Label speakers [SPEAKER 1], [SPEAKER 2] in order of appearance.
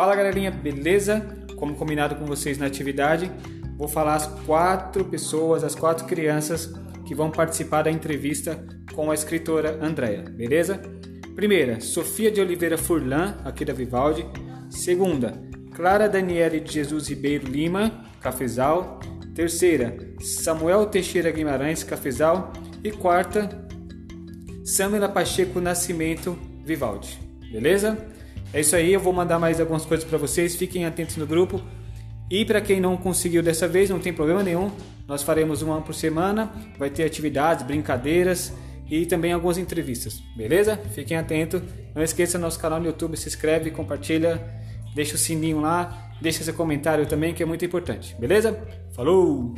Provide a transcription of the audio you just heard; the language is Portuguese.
[SPEAKER 1] Fala galerinha, beleza? Como combinado com vocês na atividade, vou falar as quatro pessoas, as quatro crianças que vão participar da entrevista com a escritora Andréa, beleza? Primeira, Sofia de Oliveira Furlan, aqui da Vivaldi. Segunda, Clara Daniele de Jesus Ribeiro Lima, Cafezal. Terceira, Samuel Teixeira Guimarães, Cafezal. E quarta, Samela Pacheco Nascimento, Vivaldi. Beleza? É isso aí, eu vou mandar mais algumas coisas para vocês, fiquem atentos no grupo. E para quem não conseguiu dessa vez, não tem problema nenhum, nós faremos uma por semana, vai ter atividades, brincadeiras e também algumas entrevistas, beleza? Fiquem atentos, não esqueça nosso canal no YouTube, se inscreve, compartilha, deixa o sininho lá, deixa seu comentário também que é muito importante, beleza? Falou!